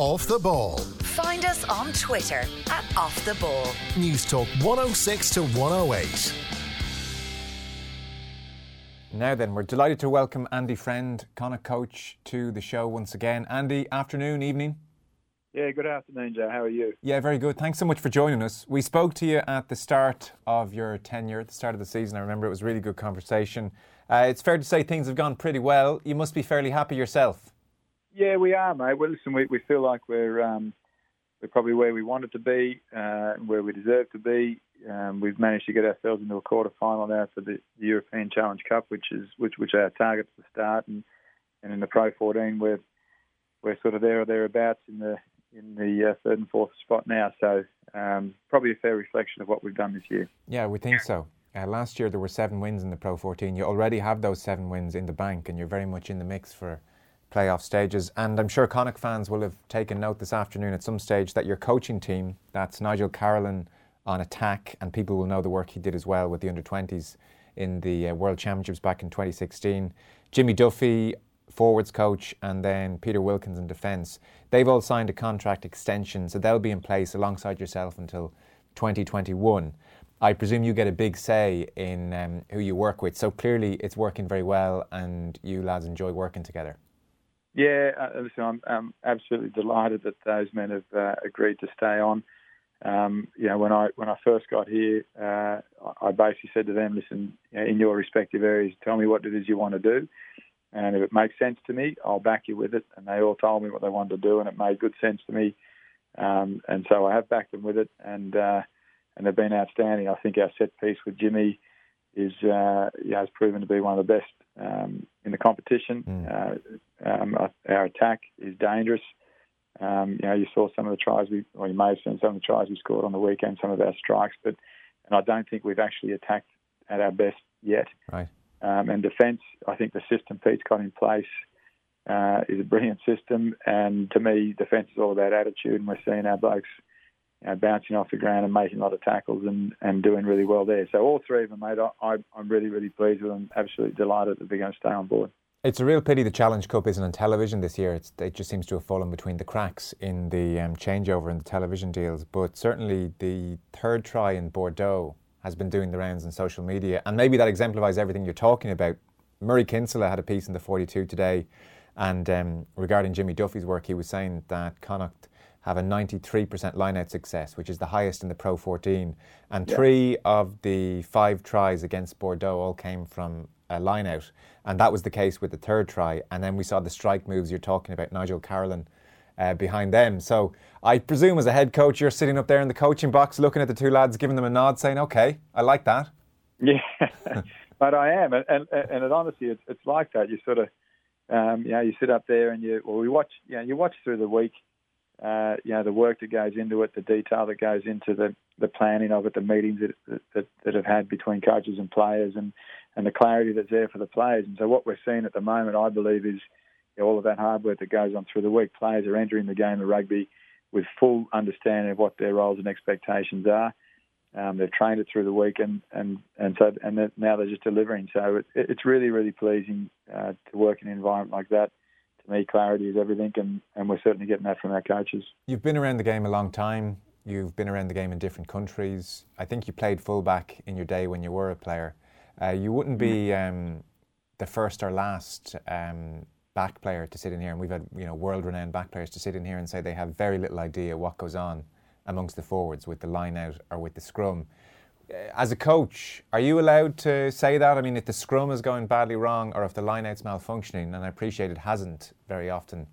Off the Ball. Find us on Twitter at Off the Ball. Newstalk 106 to 108. Now then, we're delighted to welcome Andy Friend, Connacht coach, to the show once again. Andy, afternoon, evening. Yeah, good afternoon, Joe. How are you? Yeah, very good. Thanks so much for joining us. We spoke to you at the start of your tenure, at the start of the season. I remember it was a really good conversation. Uh, it's fair to say things have gone pretty well. You must be fairly happy yourself. Yeah, we are, mate. Well, listen, we, we feel like we're um, we're probably where we wanted to be, uh, where we deserve to be. Um, we've managed to get ourselves into a quarter final now for the European Challenge Cup, which is which which our target to start, and and in the Pro 14 we're we're sort of there or thereabouts in the in the uh, third and fourth spot now. So um, probably a fair reflection of what we've done this year. Yeah, we think so. Uh, last year there were seven wins in the Pro 14. You already have those seven wins in the bank, and you're very much in the mix for playoff stages. And I'm sure Connacht fans will have taken note this afternoon at some stage that your coaching team, that's Nigel Carolan on attack, and people will know the work he did as well with the under 20s in the uh, World Championships back in 2016. Jimmy Duffy, forwards coach, and then Peter Wilkins in defence. They've all signed a contract extension, so they'll be in place alongside yourself until 2021. I presume you get a big say in um, who you work with. So clearly, it's working very well, and you lads enjoy working together. Yeah, uh, listen, I'm, I'm, absolutely delighted that those men have uh, agreed to stay on. Um, you know, when I when I first got here, uh, I basically said to them, "Listen, in your respective areas, tell me what it is you want to do, and if it makes sense to me, I'll back you with it." And they all told me what they wanted to do, and it made good sense to me. Um, and so I have backed them with it, and uh, and they've been outstanding. I think our set piece with Jimmy is uh, yeah, has proven to be one of the best um, in the competition. Mm. Uh, um, our attack is dangerous. Um, you know, you saw some of the tries we, or you may have seen some of the tries we scored on the weekend, some of our strikes, but and I don't think we've actually attacked at our best yet. Right. Um, and defence, I think the system Pete's got in place uh, is a brilliant system, and to me, defence is all about attitude, and we're seeing our blokes you know, bouncing off the ground and making a lot of tackles and, and doing really well there. So all three of them, mate, I, I'm really, really pleased with them. Absolutely delighted that they're going to stay on board. It's a real pity the Challenge Cup isn't on television this year. It's, it just seems to have fallen between the cracks in the um, changeover in the television deals. But certainly the third try in Bordeaux has been doing the rounds on social media. And maybe that exemplifies everything you're talking about. Murray Kinsella had a piece in the 42 today. And um, regarding Jimmy Duffy's work, he was saying that Connacht have a 93% line-out success, which is the highest in the Pro 14. And yeah. three of the five tries against Bordeaux all came from a line out. And that was the case with the third try. And then we saw the strike moves you're talking about, Nigel Carolan. Uh, behind them. So I presume as a head coach, you're sitting up there in the coaching box looking at the two lads, giving them a nod, saying, okay, I like that. Yeah, but I am. And, and, and it, honestly, it's, it's like that. You sort of, um, you know, you sit up there and you, well, we watch, you know, you watch through the week, uh, you know, the work that goes into it, the detail that goes into the, the planning of it, the meetings that, that, that have had between coaches and players and, and the clarity that's there for the players. And so what we're seeing at the moment, I believe, is you know, all of that hard work that goes on through the week. Players are entering the game of rugby with full understanding of what their roles and expectations are. Um, they've trained it through the week, and and and so and now they're just delivering. So it, it's really really pleasing uh, to work in an environment like that. Me, clarity is everything, and, and we're certainly getting that from our coaches. You've been around the game a long time. You've been around the game in different countries. I think you played fullback in your day when you were a player. Uh, you wouldn't be mm. um, the first or last um, back player to sit in here, and we've had you know world-renowned back players to sit in here and say they have very little idea what goes on amongst the forwards with the line out or with the scrum. As a coach, are you allowed to say that? I mean, if the scrum is going badly wrong or if the line out's malfunctioning, and I appreciate it hasn't very often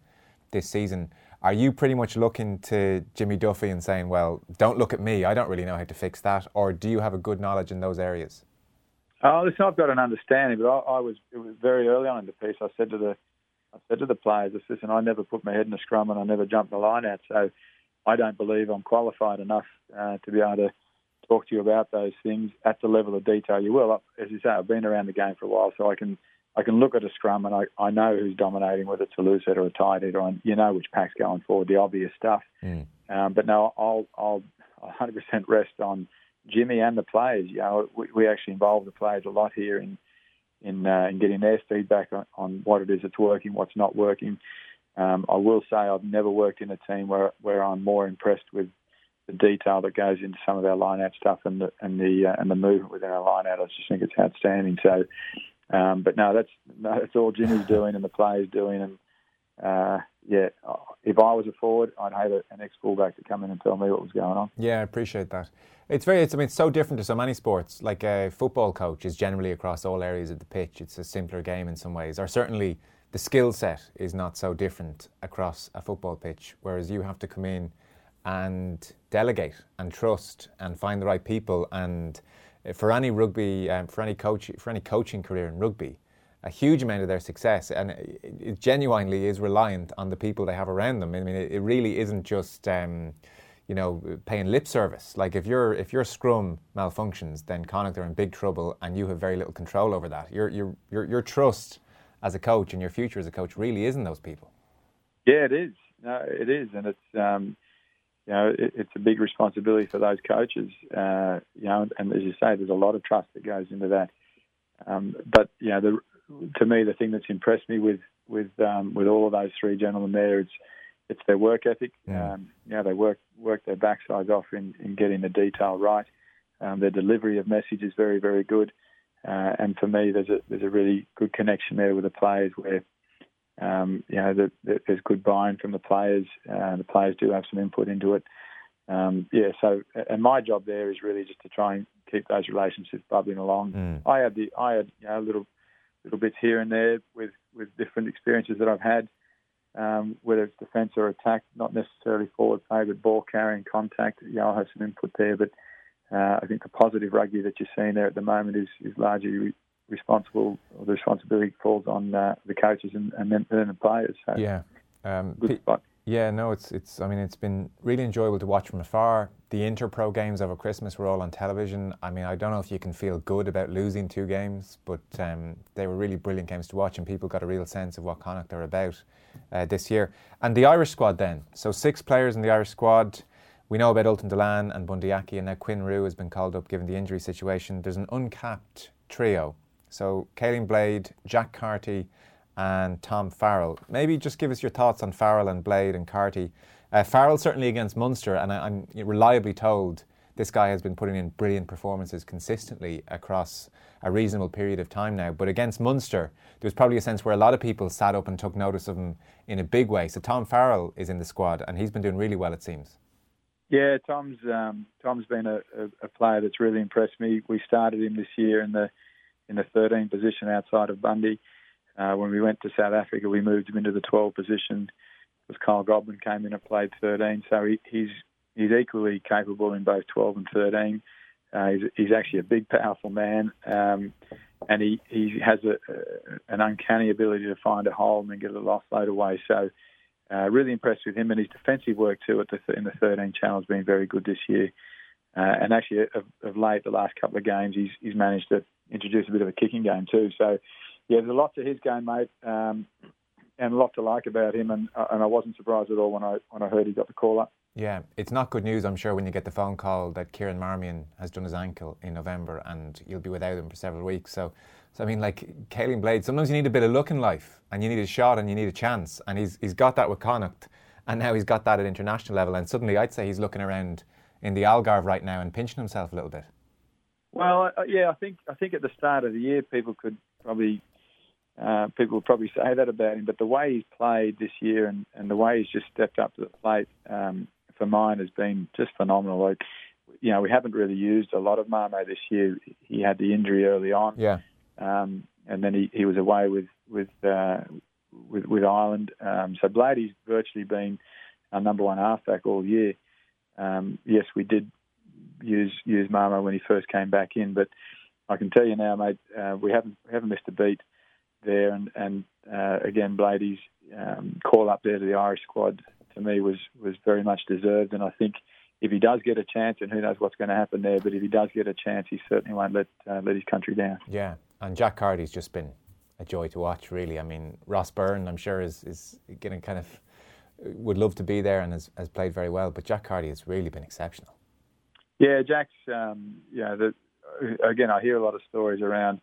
this season, are you pretty much looking to Jimmy Duffy and saying, well, don't look at me, I don't really know how to fix that? Or do you have a good knowledge in those areas? Oh, listen, I've got an understanding, but I, I, was it was very early on in the piece. I said to the I said to the players, "Listen, I never put my head in a scrum and I never jumped the line out, so I don't believe I'm qualified enough uh, to be able to talk to you about those things at the level of detail you will. As you say, I've been around the game for a while, so I can I can look at a scrum and I, I know who's dominating, whether it's a loose head or a tight head, or you know which pack's going forward, the obvious stuff. Mm. Um, but no, I'll I'll 100% rest on Jimmy and the players. You know, we, we actually involve the players a lot here in in, uh, in getting their feedback on, on, what it is that's working, what's not working. Um, I will say I've never worked in a team where where I'm more impressed with the detail that goes into some of our line out stuff and the and the uh, and the movement within our line out. I just think it's outstanding. So, um, but no, that's no, that's all Jimmy's doing and the players doing. And uh, yeah, if I was a forward, I'd hate an ex fullback to come in and tell me what was going on. Yeah, I appreciate that. It's very. It's, I mean, it's so different to so many sports. Like a football coach is generally across all areas of the pitch. It's a simpler game in some ways, or certainly the skill set is not so different across a football pitch. Whereas you have to come in and delegate and trust and find the right people. And for any rugby, um, for any coach, for any coaching career in rugby, a huge amount of their success and it, genuinely is reliant on the people they have around them. I mean, it, it really isn't just. Um, you know, paying lip service. Like if your if your scrum malfunctions, then Connacht are in big trouble, and you have very little control over that. Your your your your trust as a coach and your future as a coach really isn't those people. Yeah, it is. No, it is, and it's um, you know it, it's a big responsibility for those coaches. Uh, you know, and as you say, there's a lot of trust that goes into that. Um, but you know, the, to me, the thing that's impressed me with with um, with all of those three gentlemen there, it's it's their work ethic. Yeah. Um, you know, they work work their backsides off in, in getting the detail right. Um, their delivery of message is very very good. Uh, and for me, there's a there's a really good connection there with the players where um, you know the, the, there's good buy-in from the players. Uh, the players do have some input into it. Um, yeah, so and my job there is really just to try and keep those relationships bubbling along. Mm. I had the I had you know little little bits here and there with with different experiences that I've had um, whether it's defence or attack, not necessarily forward play, but ball carrying contact. Yeah, I'll have some input there, but uh, I think the positive rugby that you're seeing there at the moment is, is largely responsible, or the responsibility falls on uh, the coaches and, and then, then, the players. So yeah. Um, good spot. Yeah, no, it's it's. I mean, it's been really enjoyable to watch from afar. The Interpro games over Christmas were all on television. I mean, I don't know if you can feel good about losing two games, but um, they were really brilliant games to watch, and people got a real sense of what Connacht are about uh, this year. And the Irish squad then. So six players in the Irish squad. We know about Ultan Dillane and Bundee Aki, and now Quinn Roux has been called up given the injury situation. There's an uncapped trio. So Caolin Blade, Jack Carty, and Tom Farrell. Maybe just give us your thoughts on Farrell and Blade and Carty. Uh, Farrell certainly against Munster, and I, am reliably told this guy has been putting in brilliant performances consistently across a reasonable period of time now. But against Munster, there was probably a sense where a lot of people sat up and took notice of him in a big way. So Tom Farrell is in the squad, and he's been doing really well, it seems. Yeah, Tom's um, Tom's been a, a, a, player that's really impressed me. We started him this year in the in the 13 position outside of Bundee. Uh, when we went to South Africa, we moved him into the 12 position because Kyle Godwin came in and played 13. So he, he's he's equally capable in both 12 and 13. Uh, he's, he's, actually a big, powerful man, um, and he, he has a, a, an uncanny ability to find a hole and then get it offload away. So, uh, really impressed with him, and his defensive work too at the, in the 13 channel has been very good this year. Uh, and actually, of, of, late, the last couple of games, he's, he's managed to introduce a bit of a kicking game too. So, yeah, there's a lot to his game, mate, um, and a lot to like about him. And, uh, and I wasn't surprised at all when I when I heard he got the call up. Yeah, it's not good news, I'm sure, when you get the phone call that Kieran Marmion has done his ankle in November and you'll be without him for several weeks. So, so I mean, like Caolin Blade, sometimes you need a bit of luck in life and you need a shot and you need a chance. And he's, he's got that with Connacht and now he's got that at international level. And suddenly I'd say he's looking around in the Algarve right now and pinching himself a little bit. Well, uh, yeah, I think I think at the start of the year people could probably uh, people would probably say that about him, but the way he's played this year and, and the way he's just stepped up to the plate um, for mine has been just phenomenal. Like, you know, we haven't really used a lot of Mame this year. He had the injury early on, yeah, um, and then he, he was away with with uh, with, with Ireland. Um, so Blady's virtually been our number one halfback all year. Um, yes, we did use use Mame when he first came back in, but I can tell you now, mate, uh, we haven't we haven't missed a beat there. And, and uh, again, Blady's um, call up there to the Irish squad to me was was very much deserved. And I think if he does get a chance, and who knows what's going to happen there, but if he does get a chance, he certainly won't let uh, let his country down. Yeah, and Jack Carty's just been a joy to watch. Really, I mean, Ross Byrne, I'm sure is is getting kind of would love to be there and has, has played very well. But Jack Carty has really been exceptional. Yeah, Jack's. Um, the, again, I hear a lot of stories around.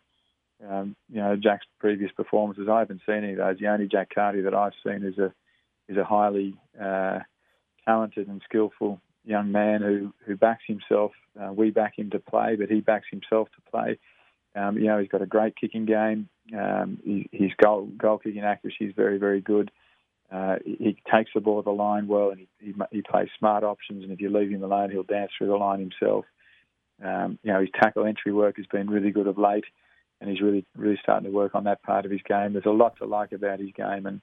Um, you know, Jack's previous performances. I haven't seen any of those. The only Jack Carty that I've seen is a is a highly uh, talented and skillful young man who, who backs himself. Uh, we back him to play, but he backs himself to play. Um, you know, he's got a great kicking game. Um, he, his goal goal kicking accuracy is very, very good. Uh, he, takes the ball to the line well, and he, he, plays smart options. And if you leave him alone, he'll dance through the line himself. Um, you know, his tackle entry work has been really good of late, and he's really, really starting to work on that part of his game. There's a lot to like about his game, and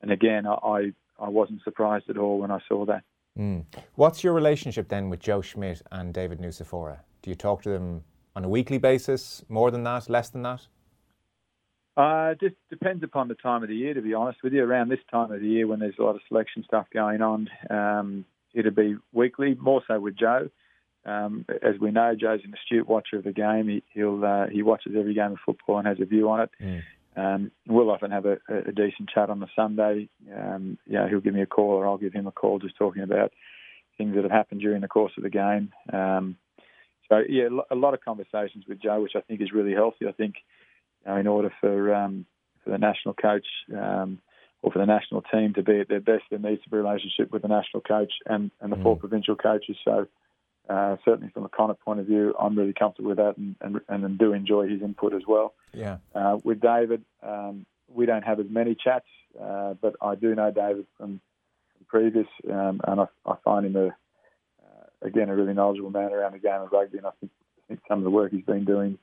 and again, I I wasn't surprised at all when I saw that. Mm. What's your relationship then with Joe Schmidt and David Nucifora? Do you talk to them on a weekly basis, more than that, less than that? Uh, just depends upon the time of the year, to be honest with you. Around this time of the year, when there's a lot of selection stuff going on, um, it'll be weekly. More so with Joe, um, as we know, Joe's an astute watcher of the game. He, he'll uh, he watches every game of football and has a view on it. Mm. Um, we'll often have a, a, decent chat on a Sunday. Um, yeah, he'll give me a call or I'll give him a call, just talking about things that have happened during the course of the game. Um, so yeah, a lot of conversations with Joe, which I think is really healthy. I think know, in order for um, for the national coach um, or for the national team to be at their best, there needs to be a relationship with the national coach and, and the mm. four provincial coaches. So uh, certainly from a Connacht point of view, I'm really comfortable with that and, and, and do enjoy his input as well. Yeah. Uh, with David, um, we don't have as many chats, uh, but I do know David from, from previous, um, and I, I, find him a uh, again a really knowledgeable man around the game of rugby, and I think, I think some of the work he's been doing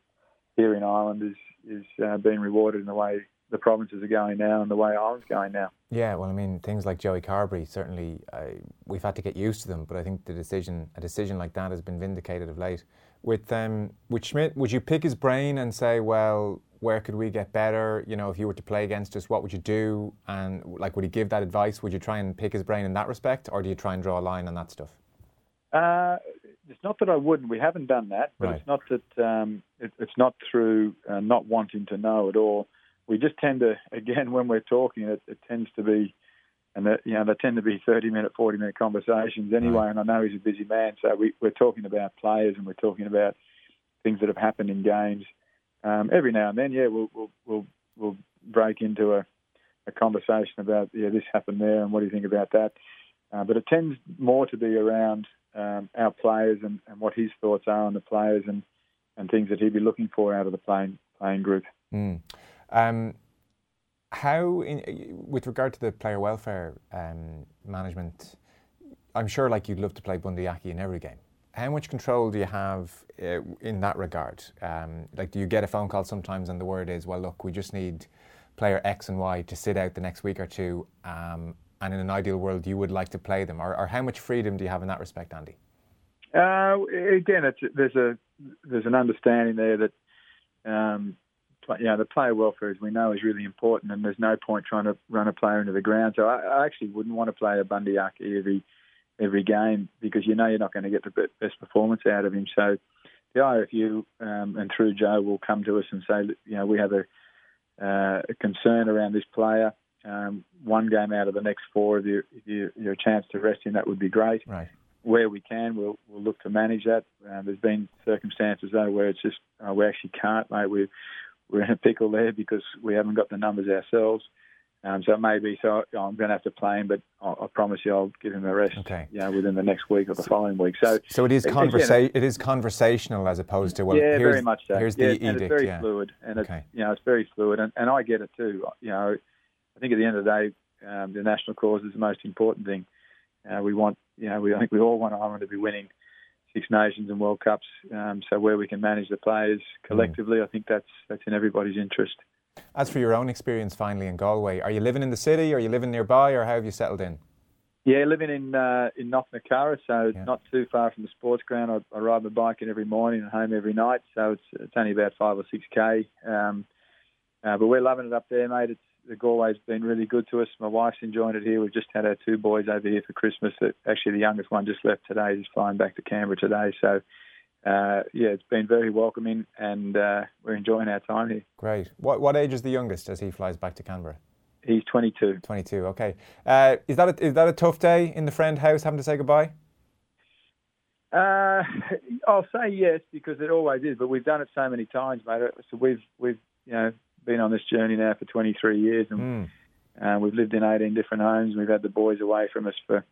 here in Ireland is is uh, being rewarded in the way the provinces are going now and the way Ireland's going now. Yeah, well, I mean, things like Joey Carbery certainly uh, we've had to get used to them, but I think the decision, a decision like that, has been vindicated of late. With um, with Schmidt, would you pick his brain and say, well, where could we get better? You know, if you were to play against us, what would you do? And like, would he give that advice? Would you try and pick his brain in that respect, or do you try and draw a line on that stuff? Uh, it's not that I wouldn't. We haven't done that, but right. it's not that um, it, it's not through uh, not wanting to know at all we just tend to, again, when we're talking, it, it tends to be, and that, you know, they tend to be 30 minute, 40 minute conversations anyway. Right. And I know he's a busy man, so we, we're talking about players and we're talking about things that have happened in games. Um, every now and then, yeah, we'll we'll we'll, we'll break into a, a conversation about yeah, this happened there, and what do you think about that? Uh, but it tends more to be around um, our players and, and what his thoughts are on the players and, and things that he'd be looking for out of the playing playing group. Mm. Um, how, in, with regard to the player welfare um, management, I'm sure like you'd love to play Bundee Aki in every game. How much control do you have uh, in that regard? Um, like, do you get a phone call sometimes and the word is, well, look, we just need player X and Y to sit out the next week or two, um, and in an ideal world, you would like to play them? Or, or, how much freedom do you have in that respect, Andy? Uh, again, there's a there's an understanding there that um, you know, the player welfare, as we know, is really important, and there's no point trying to run a player into the ground. So I, I actually wouldn't want to play a Bundee Aki every every game because you know you're not going to get the best performance out of him. So the IFU um, and through Joe will come to us and say, you know, we have a, uh, a concern around this player. Um, one game out of the next four, if, you, if you, you're a chance to rest him, that would be great. Right. Where we can, we'll, we'll look to manage that. Uh, there's been circumstances though where it's just uh, we actually can't, mate. We we're in a pickle there because we haven't got the numbers ourselves. Um, so maybe so I'm going to have to play him, but I, I promise you I'll give him a rest. Okay. You know, within the next week or the following week. So so it is conversa- It is conversational as opposed to well. Yeah, very much so. Here's yeah, the edict. And it's very yeah. fluid, and okay. it's you know it's very fluid, and, and I get it too. You know, I think at the end of the day, um, the national cause is the most important thing. Uh, we want, you know, we I think we all want Ireland to be winning Six Nations and World Cups. Um, so where we can manage the players collectively, mm. I think that's that's in everybody's interest. As for your own experience, finally in Galway, are you living in the city? Are you living nearby, or how have you settled in? Yeah, living in uh, in Knocknacarra, so yeah. not too far from the sports ground. I, I, ride my bike in every morning and home every night, so it's it's only about five or six k. Um, uh, but we're loving it up there, mate. It's the Galway's been really good to us. My wife's enjoying it here. We've just had our two boys over here for Christmas. Actually, the youngest one just left today. He's flying back to Canberra today. So, uh, yeah, it's been very welcoming, and uh, we're enjoying our time here. Great. What what age is the youngest as he flies back to Canberra? He's 22. 22. Okay. Uh, is that a, is that a tough day in the Friend house having to say goodbye? Uh, I'll say yes because it always is, but we've done it so many times, mate. So we've we've you know been on this journey now for 23 years, and mm. Uh, we've lived in 18 different homes. We've had the boys away from us for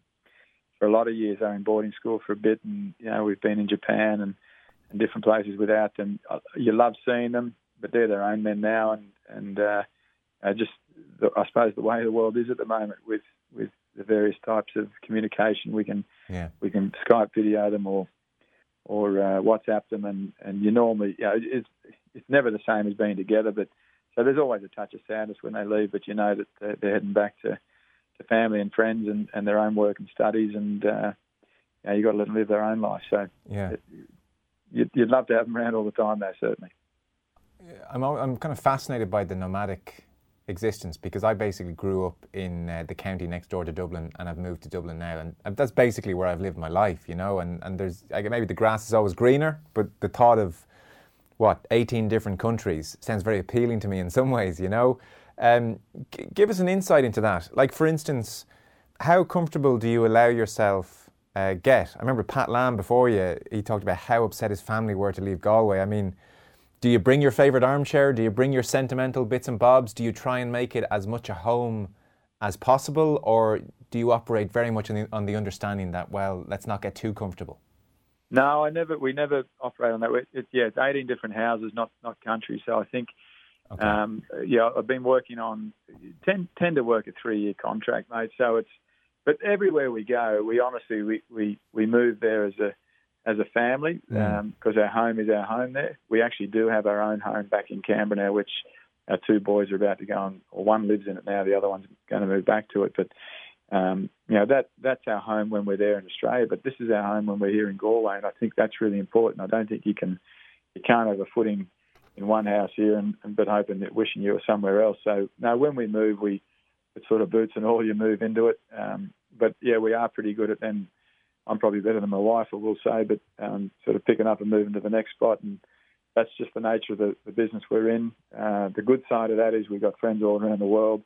for a lot of years. They're in boarding school for a bit, and you know we've been in Japan and, and different places without them. Uh, you love seeing them, but they're their own men now, and and uh, just the, I suppose the way the world is at the moment with with the various types of communication, we can yeah. we can Skype video them or or uh, WhatsApp them, and and you normally you know it's it's never the same as being together, but so there's always a touch of sadness when they leave, but you know that they're, they're heading back to to family and friends and, and their own work and studies, and uh, you know, you've got to let them live their own life. So yeah, it, you'd, you'd love to have them around all the time, though, certainly. I'm I'm kind of fascinated by the nomadic existence because I basically grew up in uh, the county next door to Dublin and I've moved to Dublin now and that's basically where I've lived my life you know and, and there's maybe the grass is always greener but the thought of what 18 different countries sounds very appealing to me in some ways you know um, g- give us an insight into that. Like, for instance, how comfortable do you allow yourself uh, get? I remember Pat Lam before you, he talked about how upset his family were to leave Galway. I mean, do you bring your favourite armchair? Do you bring your sentimental bits and bobs? Do you try and make it as much a home as possible? Or do you operate very much on the, on the understanding that, well, let's not get too comfortable? No, I never. We never operate on that. It, yeah, it's 18 different houses, not not countries. So I think Okay. Um, yeah, I've been working on tend tend to work a three year contract, mate. So it's but everywhere we go, we honestly we we, we move there as a as a family because mm. um, our home is our home there. We actually do have our own home back in Canberra now, which our two boys are about to go on, or one lives in it now, the other one's going to move back to it. But um, you know that that's our home when we're there in Australia, but this is our home when we're here in Galway, and I think that's really important. I don't think you can you can't have a footing in one house here, and, and but hoping that wishing you were somewhere else. So now when we move, we it's sort of boots and all. You move into it, um, but yeah, we are pretty good at. And I'm probably better than my wife, I will say, but um, sort of picking up and moving to the next spot, and that's just the nature of the, the business we're in. Uh, the good side of that is we've got friends all around the world,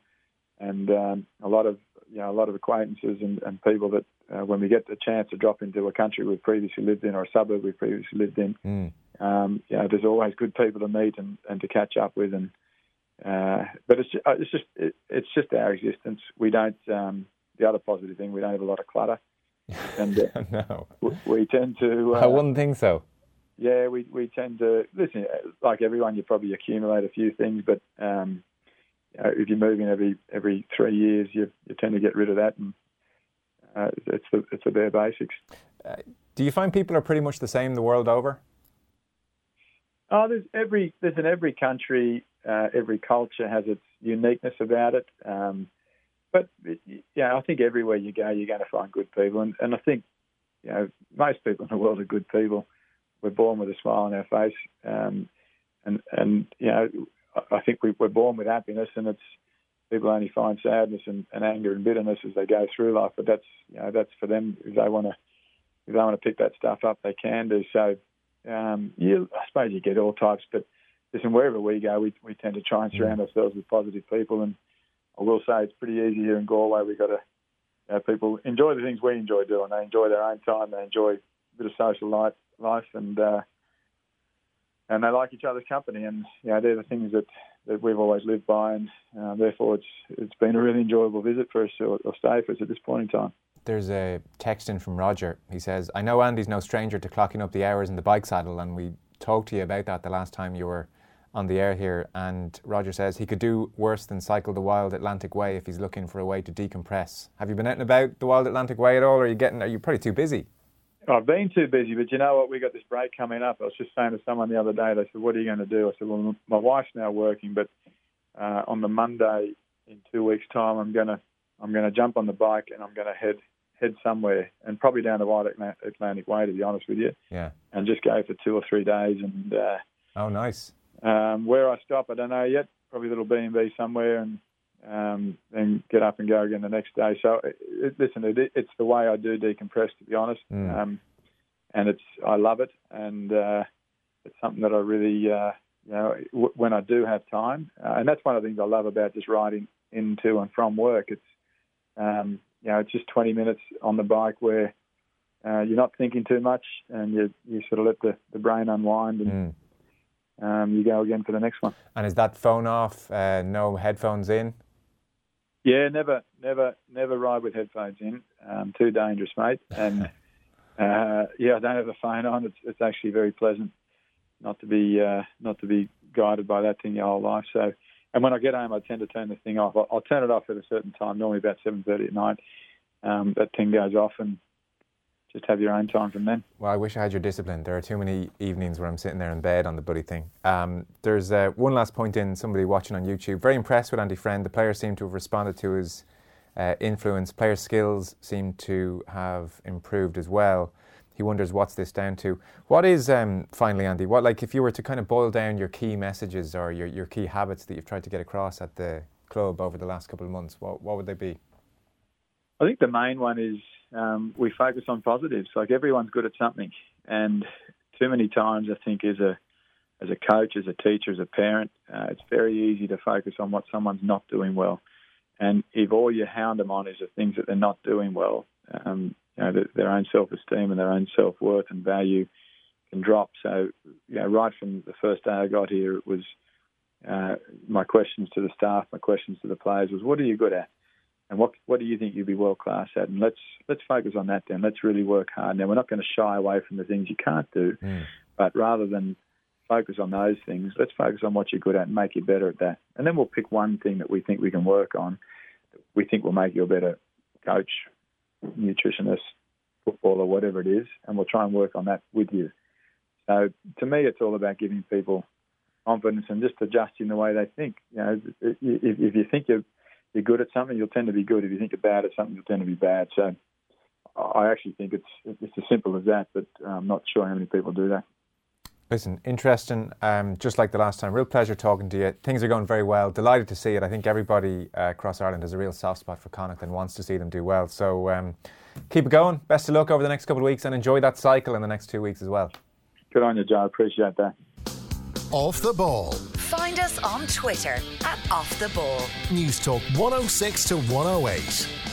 and um, a lot of you know a lot of acquaintances and, and people that uh, when we get the chance to drop into a country we've previously lived in or a suburb we've previously lived in, mm um, you know, there's always good people to meet and, and to catch up with. And uh, but it's just, it's just it, it's just our existence. We don't. Um, the other positive thing, we don't have a lot of clutter. And uh, no, we, we, tend to. Uh, I wouldn't think so. Yeah, we we tend to listen. Like everyone, you probably accumulate a few things, but um, know, if you're moving every every three years, you you tend to get rid of that, and uh, it's the it's the bare basics. Uh, do you find people are pretty much the same the world over? Oh, there's every there's in every country, uh, every culture has its uniqueness about it. Um, but yeah, I think everywhere you go, you're going to find good people, and, and I think you know most people in the world are good people. We're born with a smile on our face, um, and and you know I think we, we're born with happiness, and it's people only find sadness and, and anger and bitterness as they go through life. But that's you know that's for them if they want to if they want to pick that stuff up, they can do so. Um, you, I suppose you get all types, but listen, wherever we go, we, we tend to try and surround mm. ourselves with positive people. And I will say it's pretty easy here in Galway. We've got to, you know, people enjoy the things we enjoy doing. They enjoy their own time. They enjoy a bit of social life, life and uh, and they like each other's company. And you know, they're the things that, that we've always lived by. And uh, therefore, it's it's been a really enjoyable visit for us or, or stay for us at this point in time. There's a text in from Roger. He says, I know Andy's no stranger to clocking up the hours in the bike saddle, and we talked to you about that the last time you were on the air here. And Roger says he could do worse than cycle the Wild Atlantic Way if he's looking for a way to decompress. Have you been out and about the Wild Atlantic Way at all, or are you getting? Are you probably too busy? I've been too busy, but you know what? We got this break coming up. I was just saying to someone the other day. They said, "What are you going to do?" I said, "Well, my wife's now working, but uh, on the Monday in two weeks' time, I'm gonna I'm gonna jump on the bike and I'm gonna head head somewhere, and probably down the Wild Atlantic Way, to be honest with you. Yeah. And just go for two or three days. And uh, oh, nice. Um, where I stop, I don't know yet. Probably a little B and B somewhere, and um, then get up and go again the next day. So, it, listen, it, it's the way I do decompress, to be honest. Mm. Um, and it's I love it, and uh, it's something that I really, uh, you know, w- when I do have time, uh, and that's one of the things I love about just riding into and from work. It's um, you know, it's just 20 minutes on the bike where uh, you're not thinking too much and you, you sort of let the, the brain unwind and mm. um, you go again for the next one. And is that phone off, uh, no headphones in? Yeah, never, never, never ride with headphones in. Um, too dangerous, mate. And uh, yeah, I don't have the phone on. It's it's actually very pleasant not to be uh, not to be guided by that thing your whole life. So, and when I get home, I tend to turn the thing off. I'll, I'll turn it off at a certain time, normally about seven thirty at night. Um, that thing goes off, and just have your own time from then. Well, I wish I had your discipline. There are too many evenings where I'm sitting there in bed on the bloody thing. Um, there's uh, one last point in somebody watching on YouTube. Very impressed with Andy Friend. The players seem to have responded to his uh, influence. Player skills seem to have improved as well. He wonders what's this down to. What is um, finally, Andy? What like if you were to kind of boil down your key messages or your, your key habits that you've tried to get across at the club over the last couple of months? What what would they be? I think the main one is um, we focus on positives. Like everyone's good at something, and too many times I think as a as a coach, as a teacher, as a parent, uh, it's very easy to focus on what someone's not doing well. And if all you hound them on is the things that they're not doing well, um, you know, their own self-esteem and their own self-worth and value can drop. So, you know, right from the first day I got here, it was uh, my questions to the staff, my questions to the players was, what are you good at? And what what do you think you'd be world class at? And let's let's focus on that then. Let's really work hard. Now we're not going to shy away from the things you can't do, mm. but rather than focus on those things, let's focus on what you're good at and make you better at that. And then we'll pick one thing that we think we can work on. We think will make you a better coach, nutritionist, footballer, whatever it is, and we'll try and work on that with you. So to me, it's all about giving people confidence and just adjusting the way they think. You know, if, if you think you're you're good at something, you'll tend to be good. If you think you're bad at something, you'll tend to be bad. So I actually think it's it's as simple as that, but I'm not sure how many people do that. Listen, interesting. Um, just like the last time, real pleasure talking to you. Things are going very well. Delighted to see it. I think everybody uh, across Ireland has a real soft spot for Connacht and wants to see them do well. So um, keep it going. Best of luck over the next couple of weeks and enjoy that cycle in the next two weeks as well. Good on you, Joe. Appreciate that. Off the ball. Find us on Twitter at Off the Ball. Newstalk 106 to 108.